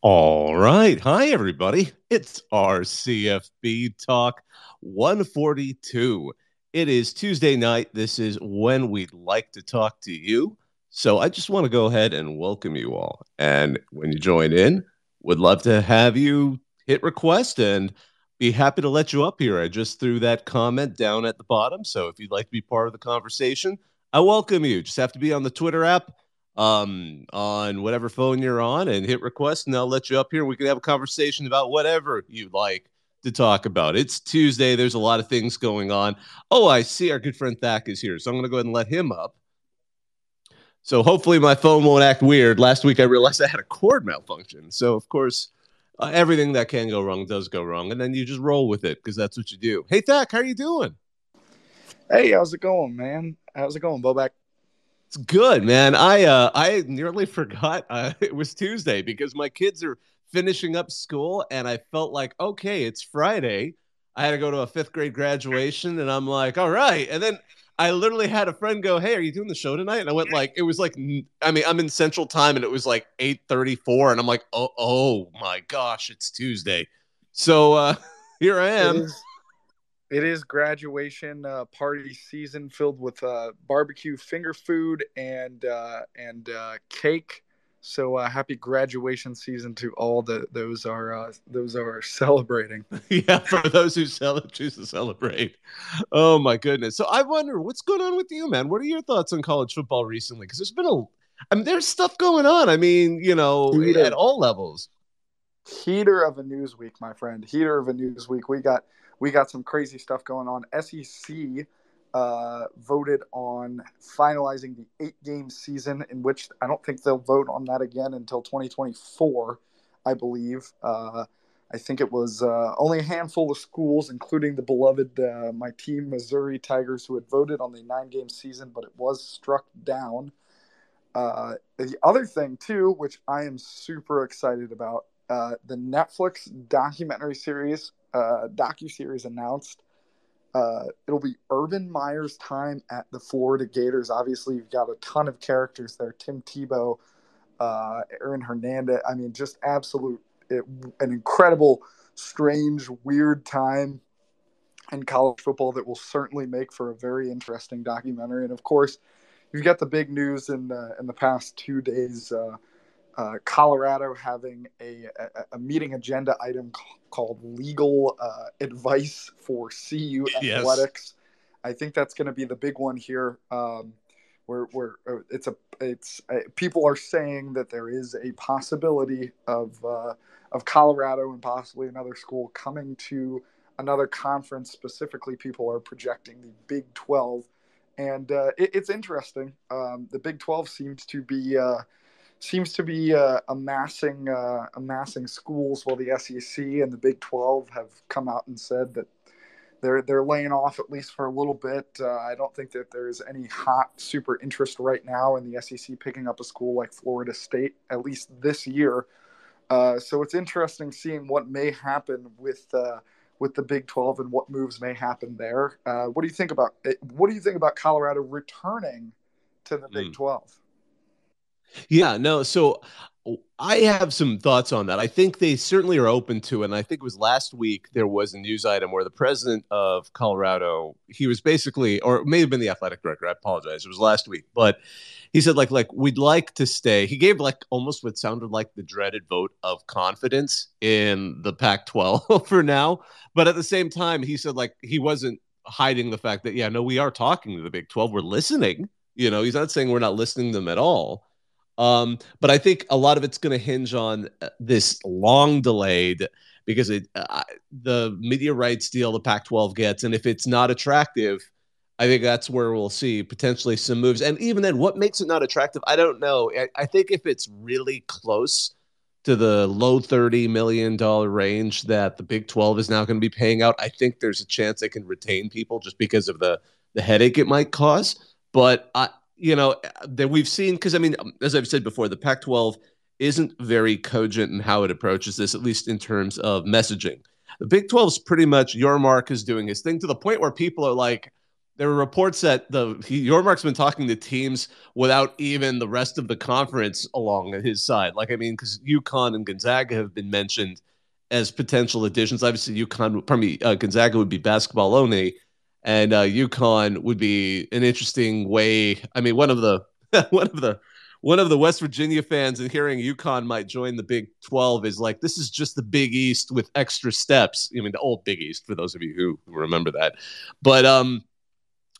All right. Hi, everybody. It's our CFB Talk 142. It is Tuesday night. This is when we'd like to talk to you. So I just want to go ahead and welcome you all. And when you join in, would love to have you hit request and be happy to let you up here. I just threw that comment down at the bottom. So if you'd like to be part of the conversation, I welcome you. Just have to be on the Twitter app um, on whatever phone you're on and hit request, and I'll let you up here. We can have a conversation about whatever you'd like to talk about. It's Tuesday. There's a lot of things going on. Oh, I see our good friend Thack is here. So I'm going to go ahead and let him up. So hopefully my phone won't act weird. Last week I realized I had a cord malfunction. So, of course, uh, everything that can go wrong does go wrong. And then you just roll with it because that's what you do. Hey, Thack, how are you doing? Hey, how's it going, man? How's it going, Bobak? It's good, man. I uh, I nearly forgot uh, it was Tuesday because my kids are finishing up school, and I felt like okay, it's Friday. I had to go to a fifth grade graduation, and I'm like, all right. And then I literally had a friend go, "Hey, are you doing the show tonight?" And I went like, it was like, I mean, I'm in Central Time, and it was like 8:34, and I'm like, oh, oh my gosh, it's Tuesday. So uh, here I am. It is graduation uh, party season filled with uh, barbecue finger food and uh, and uh, cake. So uh, happy graduation season to all that those are uh, those are celebrating. yeah, for those who cel- choose to celebrate. Oh my goodness! So I wonder what's going on with you, man. What are your thoughts on college football recently? Because there's been a, I mean, there's stuff going on. I mean, you know, Heater. at all levels. Heater of a news week, my friend. Heater of a news week. We got we got some crazy stuff going on. SEC uh, voted on finalizing the eight game season, in which I don't think they'll vote on that again until 2024, I believe. Uh, I think it was uh, only a handful of schools, including the beloved uh, my team, Missouri Tigers, who had voted on the nine game season, but it was struck down. Uh, the other thing, too, which I am super excited about, uh, the Netflix documentary series uh, docu series announced. Uh, it'll be Urban Meyer's time at the Florida Gators. Obviously, you've got a ton of characters there: Tim Tebow, uh, Aaron Hernandez. I mean, just absolute it, an incredible, strange, weird time in college football that will certainly make for a very interesting documentary. And of course, you've got the big news in uh, in the past two days. Uh, uh, Colorado having a, a, a, meeting agenda item called legal uh, advice for CU athletics. Yes. I think that's going to be the big one here. Um, where, where uh, it's a it's a, people are saying that there is a possibility of uh, of Colorado and possibly another school coming to another conference. Specifically, people are projecting the Big Twelve, and uh, it, it's interesting. Um, the Big Twelve seems to be uh, seems to be uh, amassing uh, amassing schools while the SEC and the Big 12 have come out and said that they're they're laying off at least for a little bit. Uh, I don't think that there's any hot super interest right now in the SEC picking up a school like Florida State at least this year. Uh, so it's interesting seeing what may happen with uh, with the Big 12 and what moves may happen there. Uh, what do you think about it? What do you think about Colorado returning to the Big mm. 12? Yeah, no. So oh, I have some thoughts on that. I think they certainly are open to it. And I think it was last week there was a news item where the president of Colorado, he was basically, or it may have been the athletic director. I apologize. It was last week, but he said like like we'd like to stay. He gave like almost what sounded like the dreaded vote of confidence in the Pac-12 for now. But at the same time, he said like he wasn't hiding the fact that yeah, no, we are talking to the Big 12. We're listening. You know, he's not saying we're not listening to them at all. Um, but I think a lot of it's going to hinge on uh, this long delayed because it uh, the media rights deal the Pac-12 gets, and if it's not attractive, I think that's where we'll see potentially some moves. And even then, what makes it not attractive? I don't know. I, I think if it's really close to the low thirty million dollar range that the Big Twelve is now going to be paying out, I think there's a chance they can retain people just because of the the headache it might cause. But I, you know, that we've seen, because I mean, as I've said before, the Pac 12 isn't very cogent in how it approaches this, at least in terms of messaging. The Big 12 is pretty much Yormark is doing his thing to the point where people are like, there were reports that the Yormark's been talking to teams without even the rest of the conference along his side. Like I mean, because UConn and Gonzaga have been mentioned as potential additions. Obviously, UConn, pardon me, uh, Gonzaga would be basketball only, and uh, UConn would be an interesting way. I mean, one of the one of the one of the West Virginia fans and hearing UConn might join the Big 12 is like, this is just the Big East with extra steps. I mean, the old Big East, for those of you who, remember that. But um,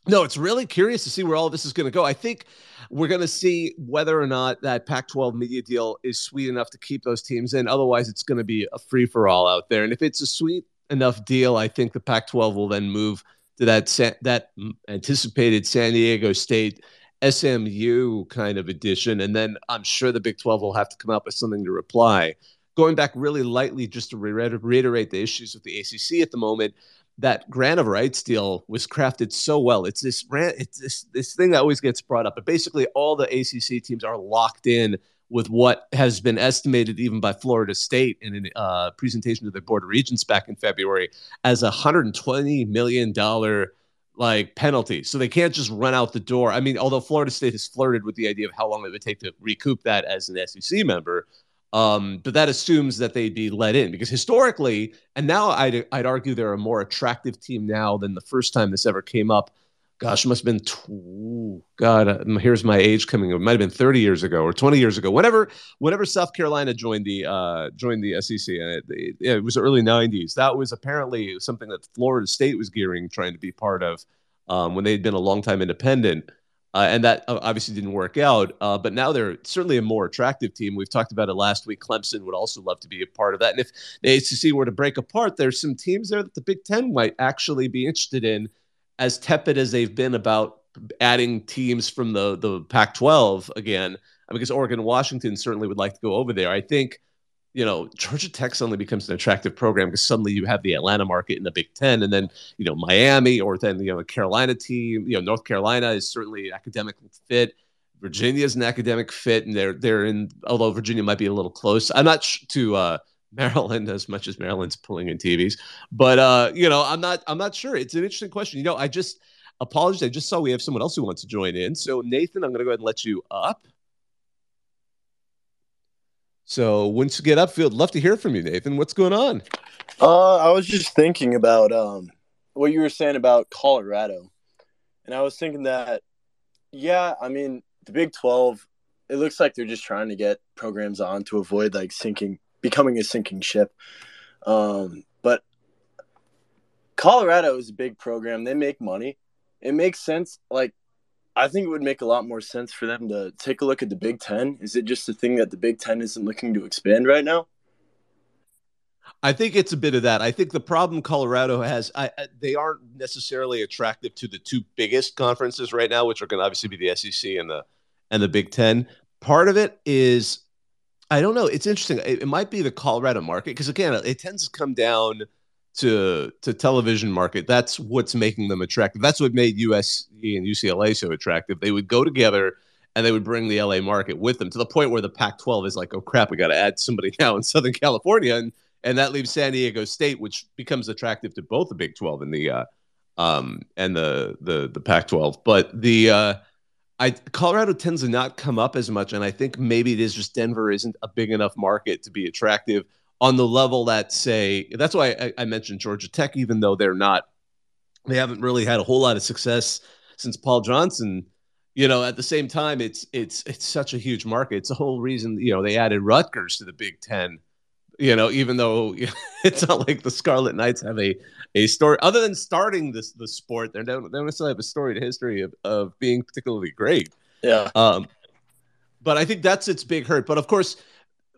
no, it's really curious to see where all of this is going to go. I think we're going to see whether or not that Pac 12 media deal is sweet enough to keep those teams in. Otherwise, it's going to be a free for all out there. And if it's a sweet enough deal, I think the Pac 12 will then move to that, that anticipated San Diego State SMU kind of edition. And then I'm sure the Big 12 will have to come up with something to reply. Going back really lightly, just to reiterate the issues with the ACC at the moment, that grant of rights deal was crafted so well. It's this rant, it's this this thing that always gets brought up. But basically, all the ACC teams are locked in with what has been estimated even by Florida State in a uh, presentation to the Board of Regents back in February as a 120 million dollar like penalty. So they can't just run out the door. I mean, although Florida State has flirted with the idea of how long it would take to recoup that as an SEC member, um, but that assumes that they'd be let in because historically, and now I'd, I'd argue they're a more attractive team now than the first time this ever came up. Gosh, it must have been, God, uh, here's my age coming. It might have been 30 years ago or 20 years ago. Whenever, whenever South Carolina joined the uh, joined the SEC, and it, it, it was early 90s. That was apparently something that Florida State was gearing, trying to be part of um, when they'd been a long time independent. Uh, and that uh, obviously didn't work out. Uh, but now they're certainly a more attractive team. We've talked about it last week. Clemson would also love to be a part of that. And if the ACC were to break apart, there's some teams there that the Big Ten might actually be interested in, as tepid as they've been about adding teams from the the Pac-12 again. Because Oregon and Washington certainly would like to go over there. I think you know, Georgia Tech suddenly becomes an attractive program because suddenly you have the Atlanta market in the Big Ten, and then you know Miami, or then you know the Carolina team. You know, North Carolina is certainly an academic fit. Virginia is an academic fit, and they're they're in. Although Virginia might be a little close, I'm not sh- to uh, Maryland as much as Maryland's pulling in TVs, but uh, you know, I'm not I'm not sure. It's an interesting question. You know, I just apologize. I just saw we have someone else who wants to join in. So Nathan, I'm to go ahead and let you up. So once you get upfield, love to hear from you, Nathan. What's going on? Uh, I was just thinking about um, what you were saying about Colorado, and I was thinking that, yeah, I mean the Big Twelve. It looks like they're just trying to get programs on to avoid like sinking, becoming a sinking ship. Um, but Colorado is a big program. They make money. It makes sense. Like I think it would make a lot more sense for them to take a look at the Big Ten. Is it just a thing that the Big Ten isn't looking to expand right now? I think it's a bit of that. I think the problem Colorado has, I, they aren't necessarily attractive to the two biggest conferences right now, which are going to obviously be the SEC and the and the Big Ten. Part of it is, I don't know. It's interesting. It, it might be the Colorado market because again, it tends to come down to to television market. That's what's making them attractive. That's what made USC and UCLA so attractive. They would go together and they would bring the LA market with them to the point where the Pac-12 is like, oh crap, we got to add somebody now in Southern California, and and that leaves San Diego State, which becomes attractive to both the Big 12 and the uh, um and the the the Pac-12. But the uh, I Colorado tends to not come up as much, and I think maybe it is just Denver isn't a big enough market to be attractive on the level that say that's why I, I, mentioned Georgia Tech, even though they're not, they haven't really had a whole lot of success since Paul Johnson. You know, at the same time, it's it's it's such a huge market. It's the whole reason you know they added Rutgers to the Big Ten. You know, even though it's not like the Scarlet Knights have a a story other than starting this the sport, they don't they don't necessarily have a story to history of of being particularly great. Yeah. Um, but I think that's its big hurt. But of course,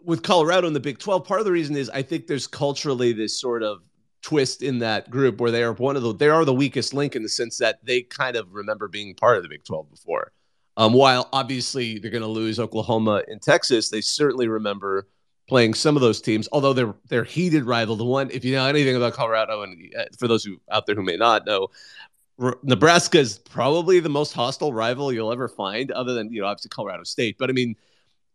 with Colorado in the Big 12, part of the reason is I think there's culturally this sort of twist in that group where they are one of the they are the weakest link in the sense that they kind of remember being part of the Big 12 before. Um, while obviously they're going to lose Oklahoma and Texas, they certainly remember playing some of those teams. Although they're they're heated rival. The one, if you know anything about Colorado, and uh, for those who out there who may not know, Nebraska is probably the most hostile rival you'll ever find, other than you know obviously Colorado State. But I mean,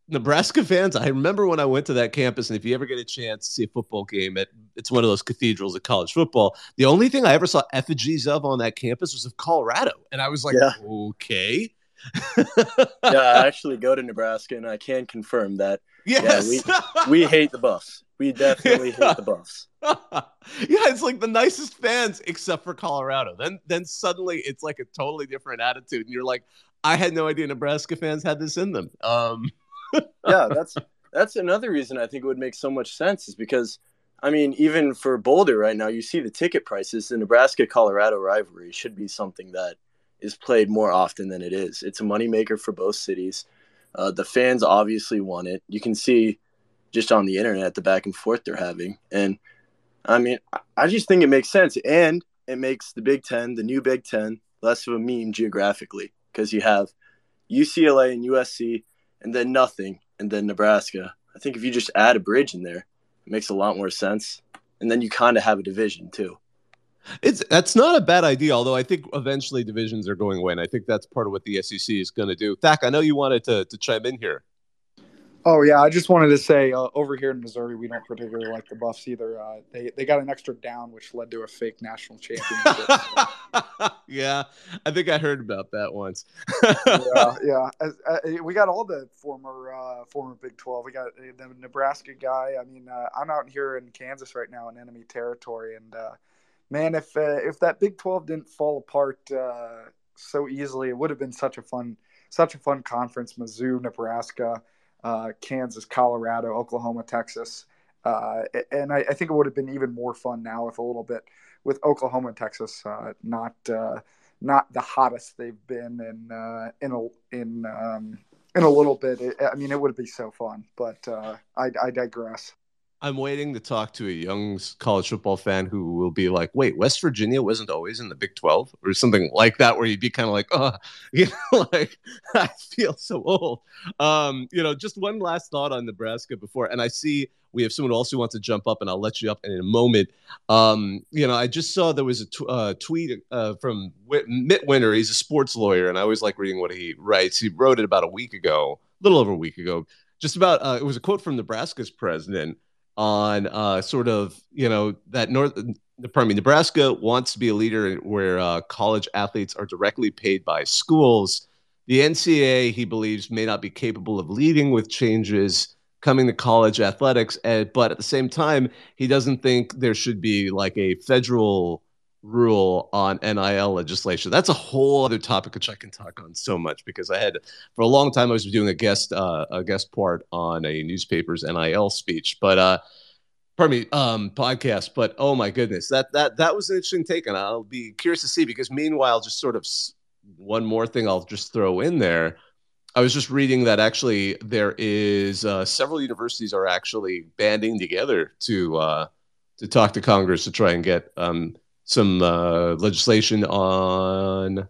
Nebraska fans, I remember when I went to that campus, and if you ever get a chance to see a football game, at, it's one of those cathedrals of college football. The only thing I ever saw effigies of on that campus was of Colorado, and I was like, yeah. okay. yeah, I actually go to Nebraska, and I can confirm that. Yes, yeah, we, we hate the Buffs. We definitely hate the Buffs. yeah, it's like the nicest fans, except for Colorado. Then, then suddenly it's like a totally different attitude, and you're like, I had no idea Nebraska fans had this in them. Um, yeah, that's that's another reason I think it would make so much sense is because I mean, even for Boulder right now, you see the ticket prices. The Nebraska Colorado rivalry should be something that is played more often than it is. It's a moneymaker for both cities. Uh, the fans obviously want it. You can see just on the internet the back and forth they're having. And I mean, I just think it makes sense. And it makes the Big Ten, the new Big Ten, less of a meme geographically because you have UCLA and USC and then nothing and then Nebraska. I think if you just add a bridge in there, it makes a lot more sense. And then you kind of have a division too. It's that's not a bad idea, although I think eventually divisions are going away, and I think that's part of what the SEC is going to do. Thack, I know you wanted to to chime in here. Oh yeah, I just wanted to say uh, over here in Missouri, we don't particularly like the Buffs either. Uh, they they got an extra down, which led to a fake national championship. yeah, I think I heard about that once. yeah, yeah. As, uh, we got all the former uh, former Big Twelve. We got the Nebraska guy. I mean, uh, I'm out here in Kansas right now in enemy territory, and uh, man, if if that Big Twelve didn't fall apart so easily, it would have been such a fun such a fun conference. Mizzou, Nebraska uh, Kansas, Colorado, Oklahoma, Texas. Uh, and I, I, think it would have been even more fun now with a little bit with Oklahoma and Texas uh, not uh, not the hottest they've been in uh, in a in um, in a little bit. It, I mean, it would be so fun, but uh, I, I digress. I'm waiting to talk to a young college football fan who will be like, "Wait, West Virginia wasn't always in the Big 12 or something like that," where you'd be kind of like, "Oh, you know, like I feel so old." Um, you know, just one last thought on Nebraska before, and I see we have someone else who wants to jump up, and I'll let you up in a moment. Um, you know, I just saw there was a uh, tweet uh, from Mit Winter. He's a sports lawyer, and I always like reading what he writes. He wrote it about a week ago, a little over a week ago, just about. Uh, it was a quote from Nebraska's president on uh, sort of you know that North, pardon me, Nebraska wants to be a leader where uh, college athletes are directly paid by schools. The NCAA, he believes, may not be capable of leading with changes coming to college athletics, but at the same time, he doesn't think there should be like a federal rule on NIL legislation. That's a whole other topic which I can talk on so much because I had for a long time I was doing a guest uh, a guest part on a newspaper's NIL speech, but uh, pardon me, um, podcast. But oh my goodness, that that that was an interesting take, and I'll be curious to see because meanwhile, just sort of one more thing I'll just throw in there. I was just reading that actually there is uh, several universities are actually banding together to uh, to talk to Congress to try and get um, some uh, legislation on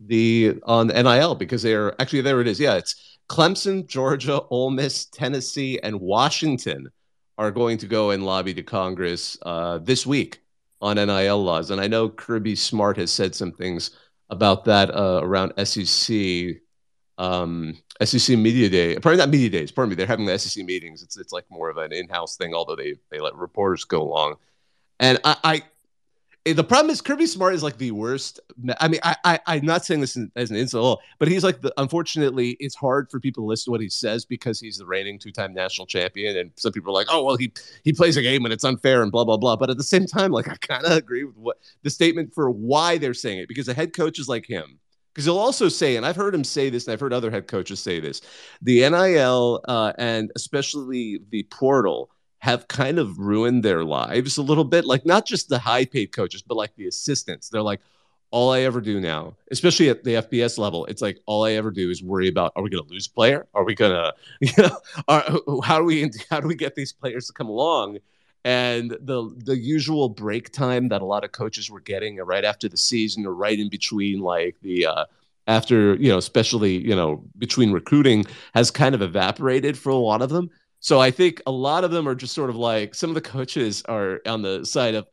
the on NIL because they're actually there it is. Yeah, it's Clemson, Georgia, Ole Miss, Tennessee, and Washington are going to go and lobby to Congress uh, this week on NIL laws. And I know Kirby Smart has said some things about that uh, around SEC um, SEC Media Day. Probably not Media Days. Pardon me. They're having the SEC meetings. It's it's like more of an in-house thing, although they they let reporters go along. And I, I the problem is Kirby Smart is like the worst. I mean, I, I I'm not saying this as an insult, but he's like the. Unfortunately, it's hard for people to listen to what he says because he's the reigning two-time national champion, and some people are like, "Oh, well, he he plays a game and it's unfair and blah blah blah." But at the same time, like I kind of agree with what the statement for why they're saying it because the head coaches like him, because he'll also say, and I've heard him say this, and I've heard other head coaches say this, the NIL uh, and especially the portal have kind of ruined their lives a little bit. Like not just the high paid coaches, but like the assistants. They're like, all I ever do now, especially at the FBS level, it's like all I ever do is worry about: Are we going to lose player? Are we going to, you know, are, how do we how do we get these players to come along? And the the usual break time that a lot of coaches were getting right after the season or right in between, like the uh, after you know, especially you know between recruiting, has kind of evaporated for a lot of them. So I think a lot of them are just sort of like some of the coaches are on the side of,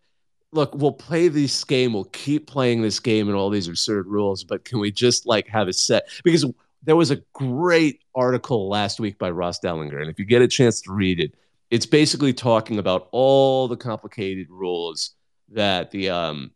look, we'll play this game, we'll keep playing this game and all these absurd rules, but can we just like have a set? Because there was a great article last week by Ross Dellenger, and if you get a chance to read it, it's basically talking about all the complicated rules that the um,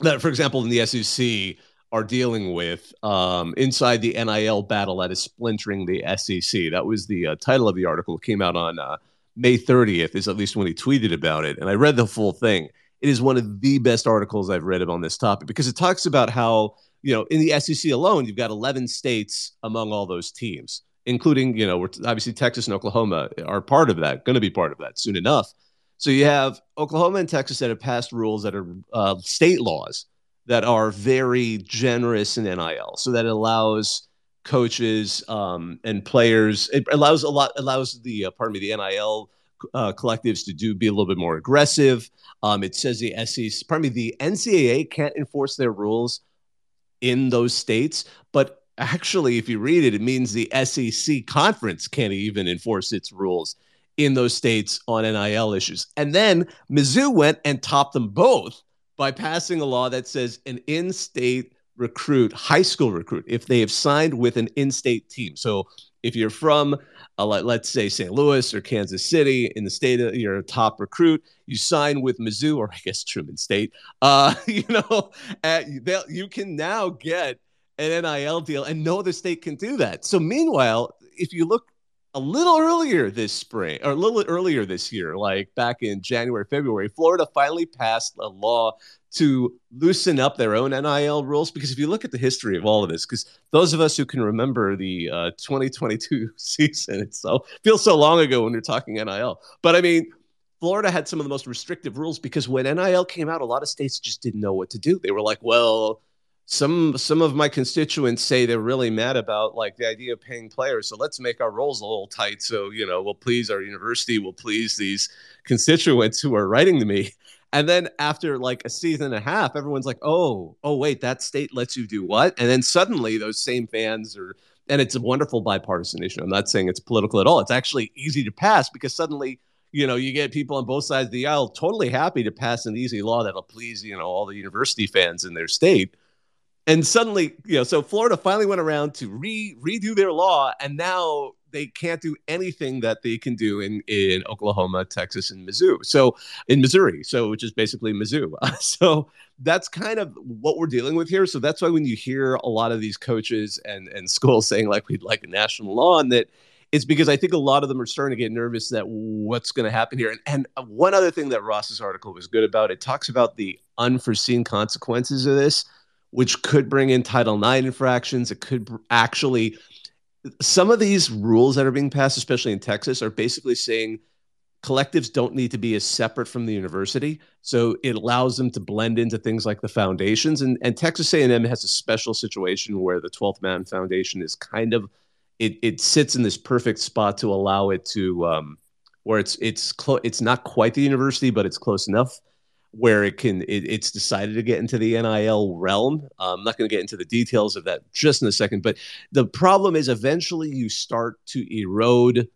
that, for example, in the SEC are dealing with um, inside the NIL battle that is splintering the SEC. That was the uh, title of the article. It came out on uh, May 30th, is at least when he tweeted about it. And I read the full thing. It is one of the best articles I've read on this topic because it talks about how, you know, in the SEC alone, you've got 11 states among all those teams, including, you know, obviously Texas and Oklahoma are part of that, going to be part of that soon enough. So you have Oklahoma and Texas that have passed rules that are uh, state laws that are very generous in NIL, so that allows coaches um, and players. It allows a lot allows the uh, pardon me the NIL uh, collectives to do be a little bit more aggressive. Um, it says the SEC, pardon me, the NCAA can't enforce their rules in those states, but actually, if you read it, it means the SEC conference can't even enforce its rules in those states on NIL issues. And then Mizzou went and topped them both by passing a law that says an in state recruit, high school recruit, if they have signed with an in state team. So if you're from, uh, let, us say, St. Louis or Kansas City in the state, of, you're a top recruit, you sign with Mizzou or I guess Truman State, uh, you know, at, you can now get an NIL deal and no other state can do that. So meanwhile, if you look a little earlier this spring or a little earlier this year, like back in January, February, Florida finally passed a law to loosen up their own NIL rules. Because if you look at the history of all of this, because those of us who can remember the uh, 2022 season, it so feels so long ago when you're talking NIL. But I mean, Florida had some of the most restrictive rules because when NIL came out, a lot of states just didn't know what to do. They were like, well, some some of my constituents say they're really mad about like the idea of paying players so let's make our roles a little tight so you know we'll please our university we'll please these constituents who are writing to me. And then after like a season and a half everyone's like oh oh wait that state lets you do what? And then suddenly those same fans are and it's a wonderful bipartisan issue i'm not saying it's political at all it's actually easy to pass because suddenly you know, you get people on both sides of the aisle totally happy to pass an easy law that'll please, you know, all the university fans in their state and suddenly, you know, so Florida finally went around to re redo their law, and now they can't do anything that they can do in in Oklahoma, Texas, and Mizzou. So in Missouri, so which is basically Mizzou. so that's kind of what we're dealing with here. So that's why when you hear a lot of these coaches and and schools saying like we'd like a national law, and that it's because I think a lot of them are starting to get nervous that what's going to happen here. And, and uh, one other thing that Ross's article was good about, it talks about the unforeseen consequences of this which could bring in Title IX infractions. It could actually, some of these rules that are being passed, especially in Texas, are basically saying collectives don't need to be as separate from the university. So it allows them to blend into things like the foundations. And, and Texas A&M has a special situation where the 12th Man Foundation is kind of, it, it sits in this perfect spot to allow it to, um, where it's it's close it's not quite the university but it's close enough where it can it, it's decided to get into the NIL realm. Uh, I'm not going to get into the details of that just in a second, but the problem is eventually you start to erode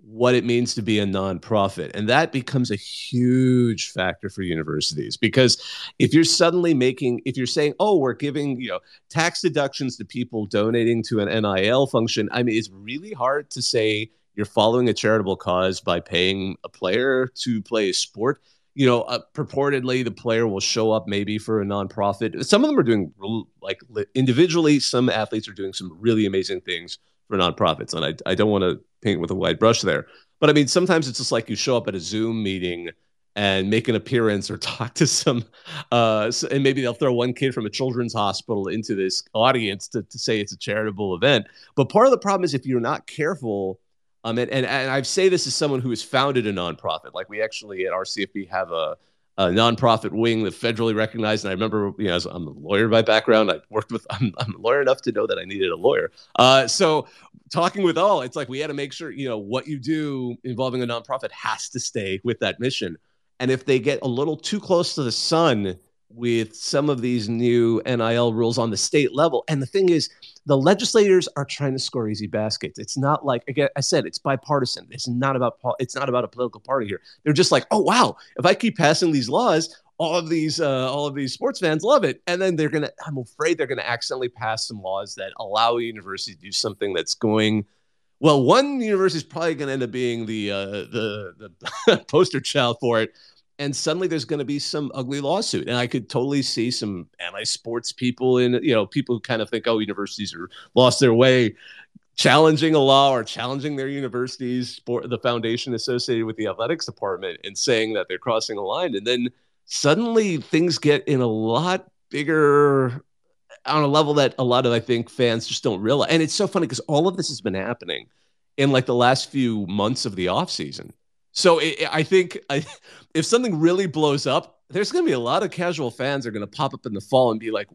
what it means to be a nonprofit. And that becomes a huge factor for universities because if you're suddenly making, if you're saying, oh, we're giving, you know, tax deductions to people donating to an NIL function, I mean, it's really hard to say you're following a charitable cause by paying a player to play a sport you know, uh, purportedly the player will show up maybe for a nonprofit. Some of them are doing like individually. Some athletes are doing some really amazing things for nonprofits, and I, I don't want to paint with a wide brush there. But I mean, sometimes it's just like you show up at a Zoom meeting and make an appearance or talk to some, uh, and maybe they'll throw one kid from a children's hospital into this audience to, to say it's a charitable event. But part of the problem is if you're not careful um, and, and, and I say this as someone who has founded a nonprofit. Like we actually at RCFB have a, a nonprofit wing that federally recognized. And I remember, you know, I'm a lawyer by background. I worked with, I'm, I'm a lawyer enough to know that I needed a lawyer. Uh, so talking with all, it's like we had to make sure, you know, what you do involving a nonprofit has to stay with that mission. And if they get a little too close to the sun, with some of these new NIL rules on the state level. And the thing is, the legislators are trying to score easy baskets. It's not like again, I said it's bipartisan. It's not about it's not about a political party here. They're just like, oh wow, if I keep passing these laws, all of these uh, all of these sports fans love it, and then they're gonna. I'm afraid they're gonna accidentally pass some laws that allow a university to do something that's going. Well, one university is probably going to end up being the uh, the the poster child for it, and suddenly there's going to be some ugly lawsuit, and I could totally see some anti-sports people in you know people who kind of think oh universities are lost their way, challenging a law or challenging their universities for the foundation associated with the athletics department and saying that they're crossing a line, and then suddenly things get in a lot bigger on a level that a lot of I think fans just don't realize. And it's so funny because all of this has been happening in like the last few months of the off season. So it, I think I, if something really blows up, there's going to be a lot of casual fans are going to pop up in the fall and be like,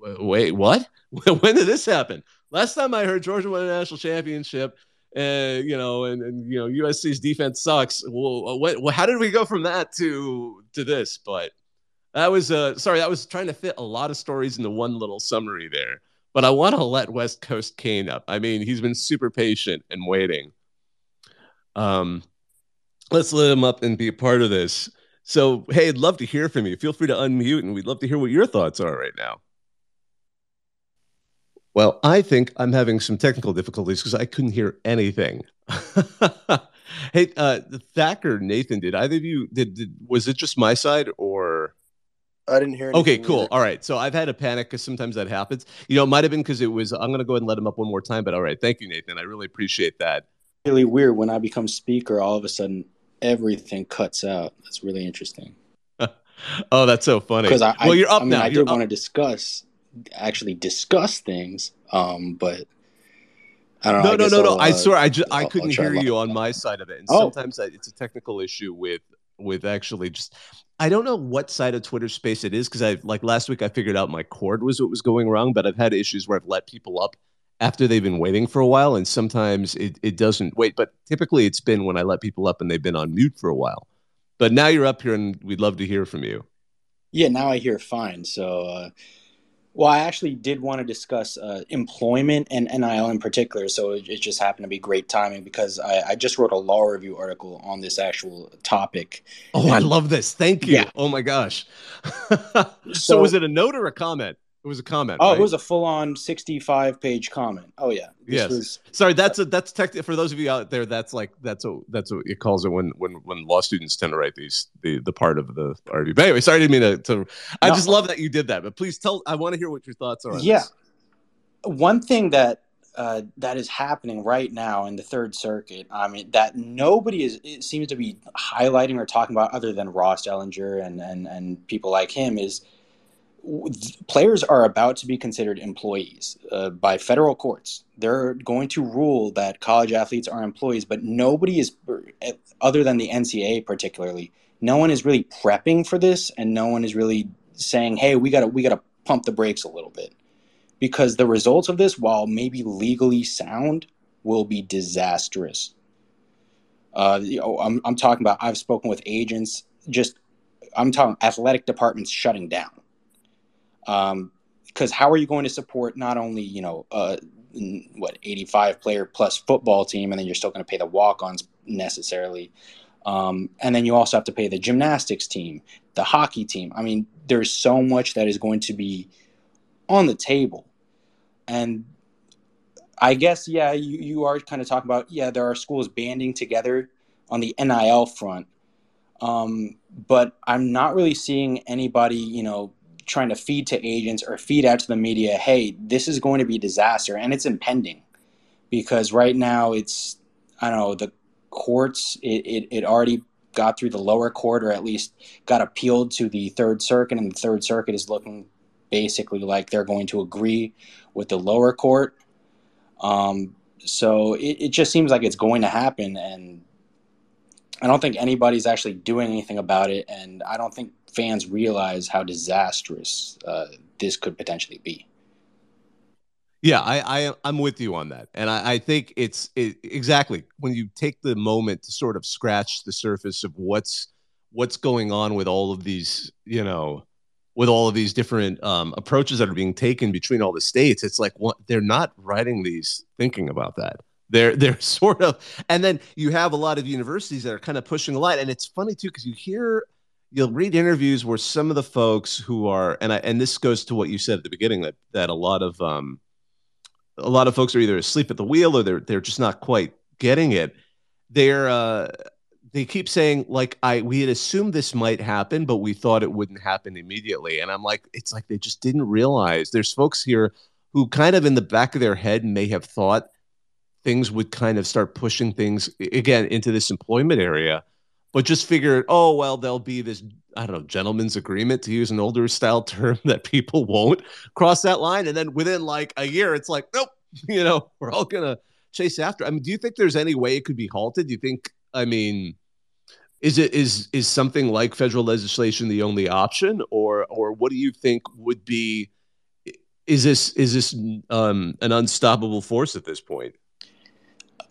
"Wait, what? when did this happen?" Last time I heard Georgia won a national championship, and you know, and, and you know, USC's defense sucks. Well, what, how did we go from that to to this? But that was uh sorry, I was trying to fit a lot of stories into one little summary there. But I want to let West Coast Kane up. I mean, he's been super patient and waiting. Um, let's let him up and be a part of this. So, hey, I'd love to hear from you. Feel free to unmute, and we'd love to hear what your thoughts are right now. Well, I think I'm having some technical difficulties because I couldn't hear anything. hey, uh, Thacker, Nathan, did either of you did, did was it just my side or? I didn't hear. Okay, cool. Either. All right, so I've had a panic because sometimes that happens. You know, it might have been because it was. I'm going to go ahead and let him up one more time. But all right, thank you, Nathan. I really appreciate that. Really weird when I become speaker. All of a sudden, everything cuts out. That's really interesting. oh, that's so funny. Because I, well, you're up I mean, now. I did want to discuss actually discuss things. Um, but I don't know. No, no, no, no. Uh, I swear, I just I couldn't hear you on my side of it, and oh. sometimes I, it's a technical issue with with actually just. I don't know what side of Twitter space it is because I like last week I figured out my cord was what was going wrong, but I've had issues where I've let people up after they've been waiting for a while, and sometimes it, it doesn't wait. But typically, it's been when I let people up and they've been on mute for a while. But now you're up here, and we'd love to hear from you. Yeah, now I hear fine. So. Uh well, I actually did want to discuss uh, employment and NIL in particular. So it, it, just happened to be great timing because I, I, just wrote a law review article on this actual topic. Oh, and, I love this. Thank you. Yeah. Oh my gosh. so, so, was it a note or a comment? It was a comment. Oh, right? it was a full-on sixty-five page comment. Oh yeah. This yes. Was, Sorry, that's a that's tech for those of you out there. That's like that's a that's what it calls it when when when law students tend to write these the the part of the review. But anyway, sorry, I didn't mean to. to I no. just love that you did that. But please tell. I want to hear what your thoughts are. yeah. This. One thing that uh, that is happening right now in the Third Circuit. I mean, that nobody is it seems to be highlighting or talking about, other than Ross Dellenger and and and people like him, is players are about to be considered employees uh, by federal courts. They're going to rule that college athletes are employees, but nobody is, other than the NCAA particularly, no one is really prepping for this, and no one is really saying, "Hey, we got to we got to pump the brakes a little bit," because the results of this, while maybe legally sound, will be disastrous. Uh, you know, I'm, I'm talking about. I've spoken with agents. Just I'm talking athletic departments shutting down um, because how are you going to support not only you know uh, what 85 player plus football team and then you're still going to pay the walk-ons necessarily. Um, and then you also have to pay the gymnastics team the hockey team. I mean there's so much that is going to be on the table. And i guess yeah you, you are kind of talking about yeah there are schools banding together on the nil front. Um, but i'm not really seeing anybody you know trying to feed to agents or feed out to the media, hey, this is going to be disaster and it's impending. Because right now it's I don't know the courts it, it, it already got through the lower court or at least got appealed to the third circuit and the third circuit is looking basically like they're going to agree with the lower court. Um, so it, it just seems like it's going to happen and i don't think anybody's actually doing anything about it and i don't think fans realize how disastrous uh, this could potentially be. Yeah, I, I I'm with you on that, and I, I think it's it, exactly when you take the moment to sort of scratch the surface of what's what's going on with all of these, you know, with all of these different um, approaches that are being taken between all the states. It's like what they're not writing these thinking about that. They're they're sort of, and then you have a lot of universities that are kind of pushing a lot, and it's funny too because you hear you'll read interviews where some of the folks who are and I and this goes to what you said at the beginning that that a lot of um a lot of folks are either asleep at the wheel or they're they're just not quite getting it. They're uh they keep saying like I we had assumed this might happen, but we thought it wouldn't happen immediately. And I'm like, it's like they just didn't realize there's folks here who kind of in the back of their head may have thought things would kind of start pushing things again into this employment area but just figured, oh well, there'll be this I don't know gentleman's agreement to use an older style term that people won't cross that line, and then within like a year, it's like nope, you know, we're all gonna chase after. I mean, do you think there's any way it could be halted? Do you think? I mean, is it is is something like federal legislation the only option, or or what do you think would be? Is this is this um, an unstoppable force at this point?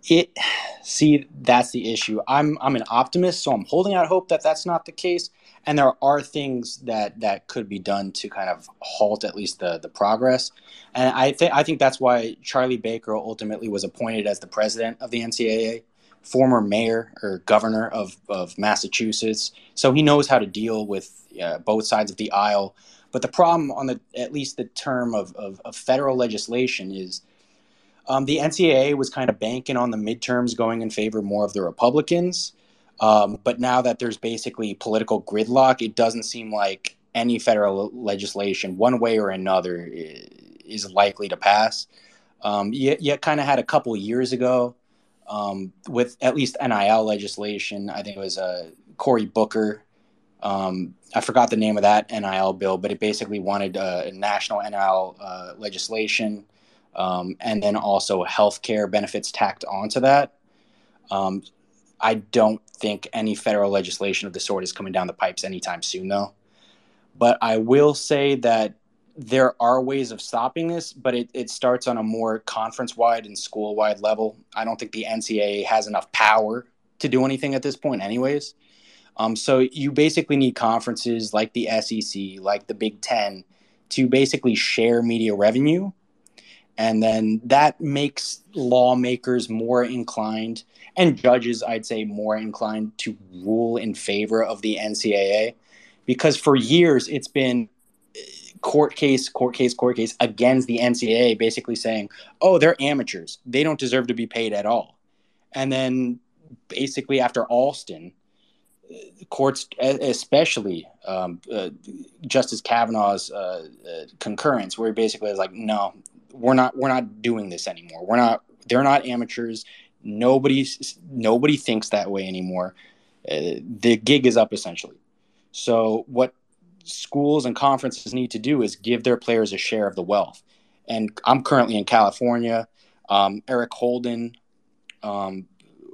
It see that's the issue. I'm i'm an optimist so i'm holding out hope that that's not the case. And there are things that that could be done to kind of halt at least the the progress. And i think i think that's why charlie baker ultimately was appointed as the president of the ncaa former mayor or governor of of massachusetts. So he knows how to deal with uh, both sides of the aisle. But the problem on the at least the term of, of, of federal legislation is um, the NCAA was kind of banking on the midterms going in favor more of the Republicans. Um, but now that there's basically political gridlock, it doesn't seem like any federal legislation, one way or another, is likely to pass. Um, you, you kind of had a couple years ago um, with at least NIL legislation. I think it was uh, Cory Booker. Um, I forgot the name of that NIL bill, but it basically wanted uh, national NIL uh, legislation um, and then also healthcare benefits tacked onto that. Um, I don't think any federal legislation of the sort is coming down the pipes anytime soon, though. But I will say that there are ways of stopping this, but it, it starts on a more conference wide and school wide level. I don't think the NCAA has enough power to do anything at this point, anyways. Um, so you basically need conferences like the SEC, like the Big Ten, to basically share media revenue and then that makes lawmakers more inclined and judges i'd say more inclined to rule in favor of the ncaa because for years it's been uh, court case court case court case against the ncaa basically saying oh they're amateurs. They don't deserve to be paid at all. And then basically after alston uh, courts especially um, uh, justice kavanaugh's uh, uh, concurrence where he basically is like no we're not we're not doing this anymore. We're not they're not amateurs. Nobody nobody thinks that way anymore. Uh, the gig is up essentially. So what schools and conferences need to do is give their players a share of the wealth. And I'm currently in California. Um, Eric Holden, um,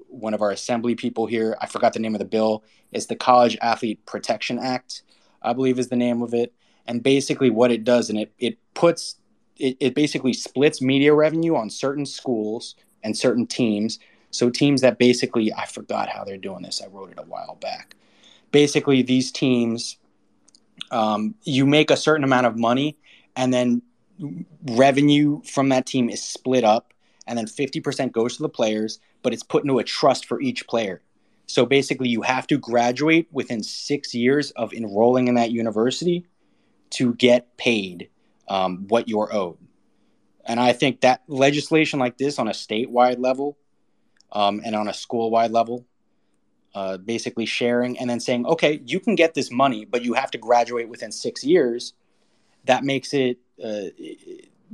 one of our assembly people here, I forgot the name of the bill. It's the College Athlete Protection Act, I believe is the name of it. And basically, what it does, and it, it puts it, it basically splits media revenue on certain schools and certain teams. So teams that basically, I forgot how they're doing this. I wrote it a while back. Basically, these teams, um, you make a certain amount of money, and then revenue from that team is split up, and then 50% goes to the players, but it's put into a trust for each player. So basically, you have to graduate within six years of enrolling in that university to get paid um, what you're owed. And I think that legislation like this on a statewide level um, and on a school wide level, uh, basically sharing and then saying, okay, you can get this money, but you have to graduate within six years. That makes it uh,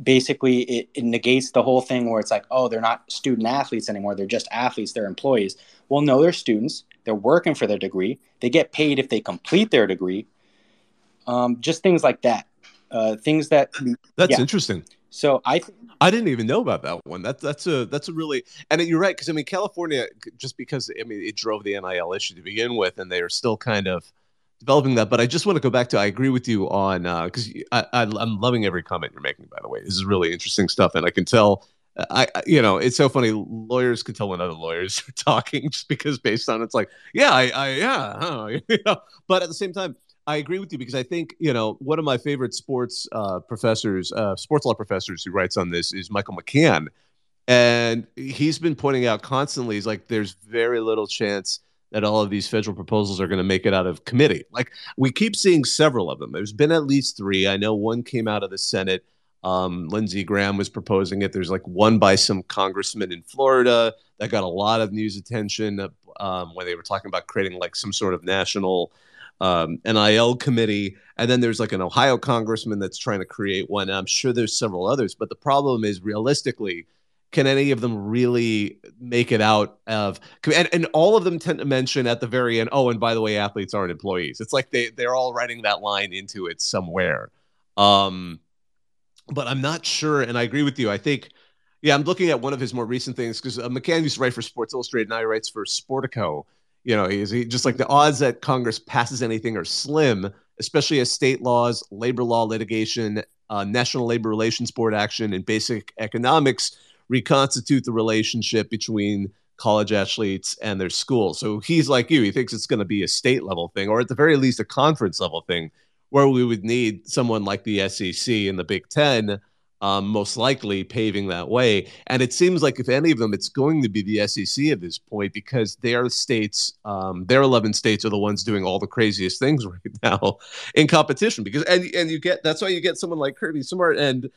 basically it, it, negates the whole thing where it's like, oh, they're not student athletes anymore. They're just athletes. They're employees. Well, no, they're students. They're working for their degree. They get paid if they complete their degree. Um, just things like that uh, things that that's yeah. interesting. So I th- I didn't even know about that one. That's that's a that's a really and you're right because I mean California just because I mean it drove the NIL issue to begin with and they are still kind of developing that. But I just want to go back to I agree with you on because uh, I, I I'm loving every comment you're making. By the way, this is really interesting stuff, and I can tell. I, you know, it's so funny. Lawyers can tell when other lawyers are talking just because based on it's like, yeah, I, I yeah, huh, you know. But at the same time, I agree with you because I think you know one of my favorite sports uh, professors, uh, sports law professors, who writes on this is Michael McCann, and he's been pointing out constantly. He's like, there's very little chance that all of these federal proposals are going to make it out of committee. Like we keep seeing several of them. There's been at least three. I know one came out of the Senate. Um, Lindsey Graham was proposing it. There's like one by some congressman in Florida that got a lot of news attention um, when they were talking about creating like some sort of national um, NIL committee. And then there's like an Ohio congressman that's trying to create one. I'm sure there's several others, but the problem is realistically, can any of them really make it out of and, and all of them tend to mention at the very end oh and by the way athletes aren't employees it's like they they're all writing that line into it somewhere um but i'm not sure and i agree with you i think yeah i'm looking at one of his more recent things because uh, mccann used to write for sports illustrated now he writes for sportico you know he's he, just like the odds that congress passes anything are slim especially as state laws labor law litigation uh, national labor relations board action and basic economics reconstitute the relationship between college athletes and their schools. So he's like you, he thinks it's going to be a state level thing, or at the very least, a conference level thing, where we would need someone like the SEC and the Big Ten. Um, most likely paving that way. And it seems like if any of them, it's going to be the SEC at this point because their states, um, their 11 states are the ones doing all the craziest things right now in competition. Because and and you get that's why you get someone like Kirby Smart and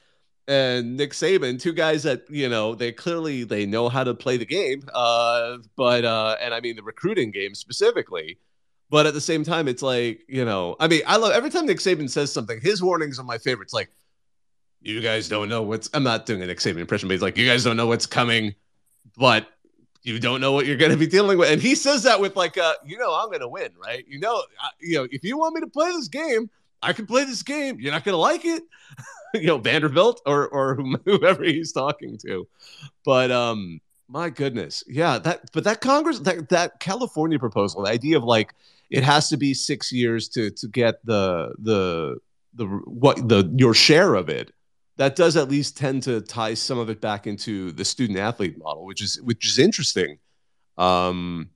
and Nick Saban, two guys that you know they clearly they know how to play the game, uh, but uh, and I mean the recruiting game specifically. But at the same time, it's like you know, I mean, I love every time Nick Saban says something. His warnings are my favorites. Like, you guys don't know what's. I'm not doing an Nick impression, but he's like, you guys don't know what's coming, but you don't know what you're going to be dealing with. And he says that with like, uh, you know, I'm going to win, right? You know, you know, if you want me to play this game, I can play this game. You're not going to like it. you know Vanderbilt or or whoever he's talking to. But um my goodness. Yeah, that but that Congress that that California proposal, the idea of like it has to be 6 years to to get the the the what the your share of it that does at least tend to tie some of it back into the student athlete model which is which is interesting. Um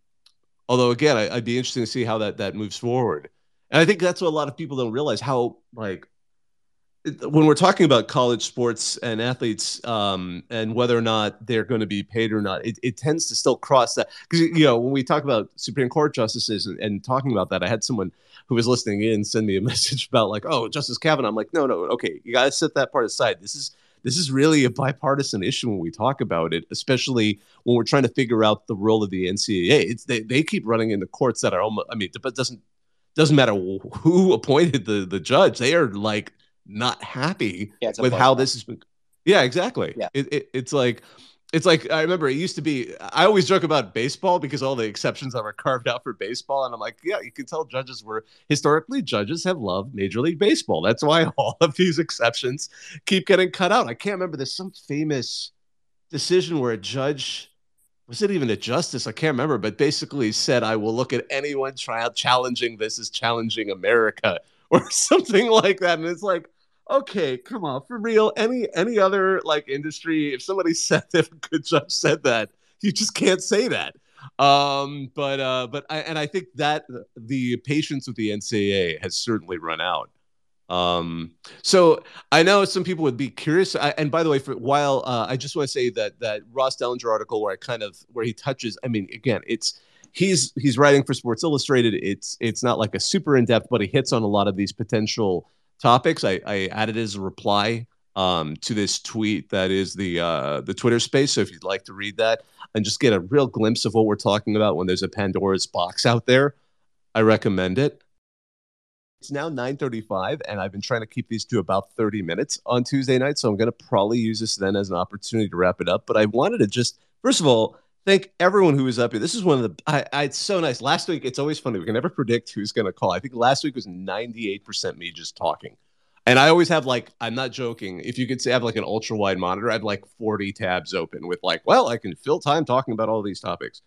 although again I, would be interested to see how that that moves forward. And i think that's what a lot of people don't realize how like when we're talking about college sports and athletes um, and whether or not they're going to be paid or not, it, it tends to still cross that because you know when we talk about Supreme Court justices and, and, talking about that, I had someone who was listening in send me a message about like, oh, Justice Kavanaugh. I'm like, no, no, okay, you got to set that part aside. This is this is really a bipartisan issue when we talk about it, especially when we're trying to figure out the role of the NCAA. It's they, they keep running into courts that are almost. I mean, it doesn't doesn't matter who appointed the the judge. They are like not happy yeah, with how this has been. Yeah, exactly. Yeah. It, it, it's like it's like I remember it used to be. I always joke about baseball because all the exceptions that were carved out for baseball, and I'm like, yeah, you can tell judges were historically judges have loved Major League Baseball. That's why all of these exceptions keep getting cut out. I can't remember. There's some famous decision where a judge was it even a justice? I can't remember, but basically said, "I will look at anyone try challenging this as challenging America." Or something like that. And it's like, okay, come on, for real. Any any other like industry, if somebody said if a good judge said that, you just can't say that. Um, but uh, but I and I think that the patience with the NCAA has certainly run out. Um, so I know some people would be curious. I, and by the way, for while uh, I just want to say that that Ross Dellenger article where I kind of where he touches. I mean, again, it's he's he's writing for Sports Illustrated. It's it's not like a super in depth, but he hits on a lot of these potential topics. I, I added as a reply um, to this tweet that is the uh, the Twitter space. So if you'd like to read that and just get a real glimpse of what we're talking about when there's a Pandora's box out there, I recommend it. It's now 9:35, and I've been trying to keep these to about 30 minutes on Tuesday night. So I'm going to probably use this then as an opportunity to wrap it up. But I wanted to just, first of all, thank everyone who was up here. This is one of the. I, I, it's so nice. Last week, it's always funny. We can never predict who's going to call. I think last week was 98% me just talking. And I always have like, I'm not joking. If you could say I have like an ultra wide monitor, I have like 40 tabs open with like, well, I can fill time talking about all these topics.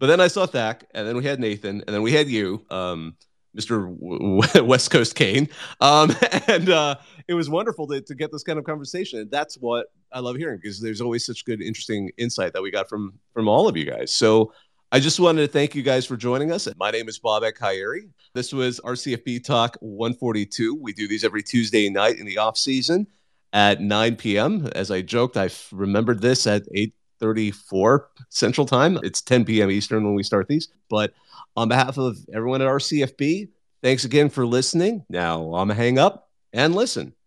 But then I saw Thak, and then we had Nathan, and then we had you. Um, Mr. West Coast Kane. Um, and uh, it was wonderful to, to get this kind of conversation. And that's what I love hearing because there's always such good, interesting insight that we got from from all of you guys. So I just wanted to thank you guys for joining us. My name is Bob Ha'Eri. This was RCFB Talk 142. We do these every Tuesday night in the off season at 9 p.m. As I joked, I remembered this at 8 34 Central Time. It's 10 p.m. Eastern when we start these. But On behalf of everyone at RCFB, thanks again for listening. Now I'm to hang up and listen.